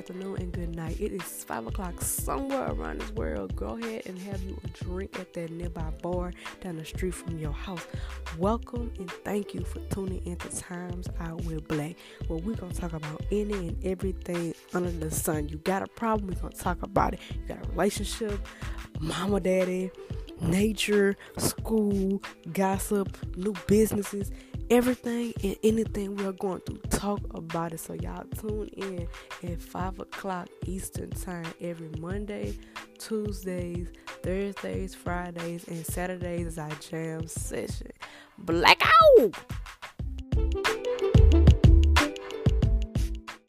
afternoon, and good night. It is 5 o'clock somewhere around this world. Go ahead and have you a drink at that nearby bar down the street from your house. Welcome and thank you for tuning into Times Out with Black, where we're going to talk about any and everything under the sun. You got a problem, we're going to talk about it. You got a relationship, mama, daddy, nature, school, gossip, new businesses everything and anything we are going to talk about it. So y'all tune in at five o'clock Eastern time every Monday, Tuesdays, Thursdays, Fridays, and Saturdays is our jam session. Blackout!